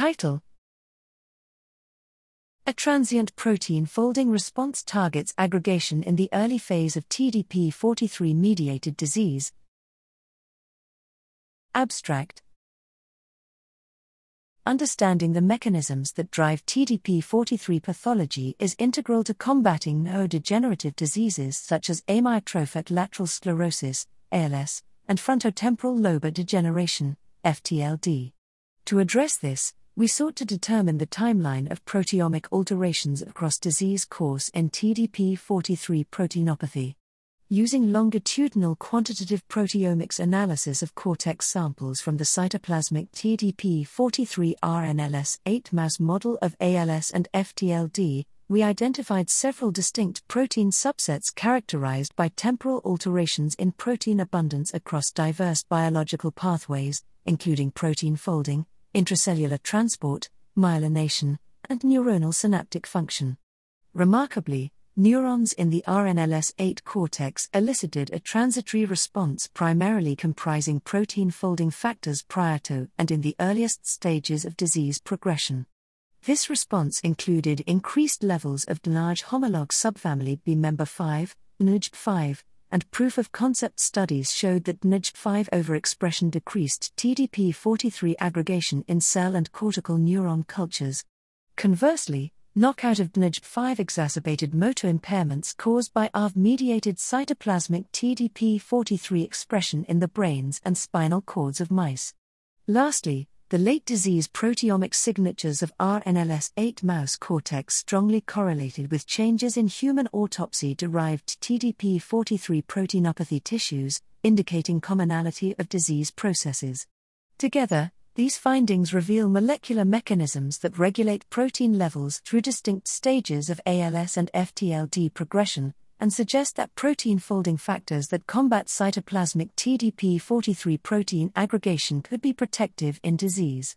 Title A transient protein folding response targets aggregation in the early phase of TDP43 mediated disease. Abstract Understanding the mechanisms that drive TDP43 pathology is integral to combating neurodegenerative diseases such as amyotrophic lateral sclerosis, ALS, and frontotemporal lobar degeneration, FTLD. To address this, we sought to determine the timeline of proteomic alterations across disease course in TDP43 proteinopathy using longitudinal quantitative proteomics analysis of cortex samples from the cytoplasmic TDP43 RNLS8 mouse model of ALS and FTLD, we identified several distinct protein subsets characterized by temporal alterations in protein abundance across diverse biological pathways, including protein folding, intracellular transport, myelination, and neuronal synaptic function. Remarkably, neurons in the RNLS8 cortex elicited a transitory response primarily comprising protein folding factors prior to and in the earliest stages of disease progression. This response included increased levels of DnaJ homolog subfamily B member 5, DNAJB5, and proof of concept studies showed that DNAJB5 overexpression decreased TDP43 aggregation in cell and cortical neuron cultures. Conversely, Knockout of DNAGE5 exacerbated motor impairments caused by AAV mediated cytoplasmic TDP43 expression in the brains and spinal cords of mice. Lastly, the late disease proteomic signatures of RNLS8 mouse cortex strongly correlated with changes in human autopsy derived TDP43 proteinopathy tissues, indicating commonality of disease processes. Together, these findings reveal molecular mechanisms that regulate protein levels through distinct stages of ALS and FTLD progression, and suggest that protein folding factors that combat cytoplasmic TDP43 protein aggregation could be protective in disease.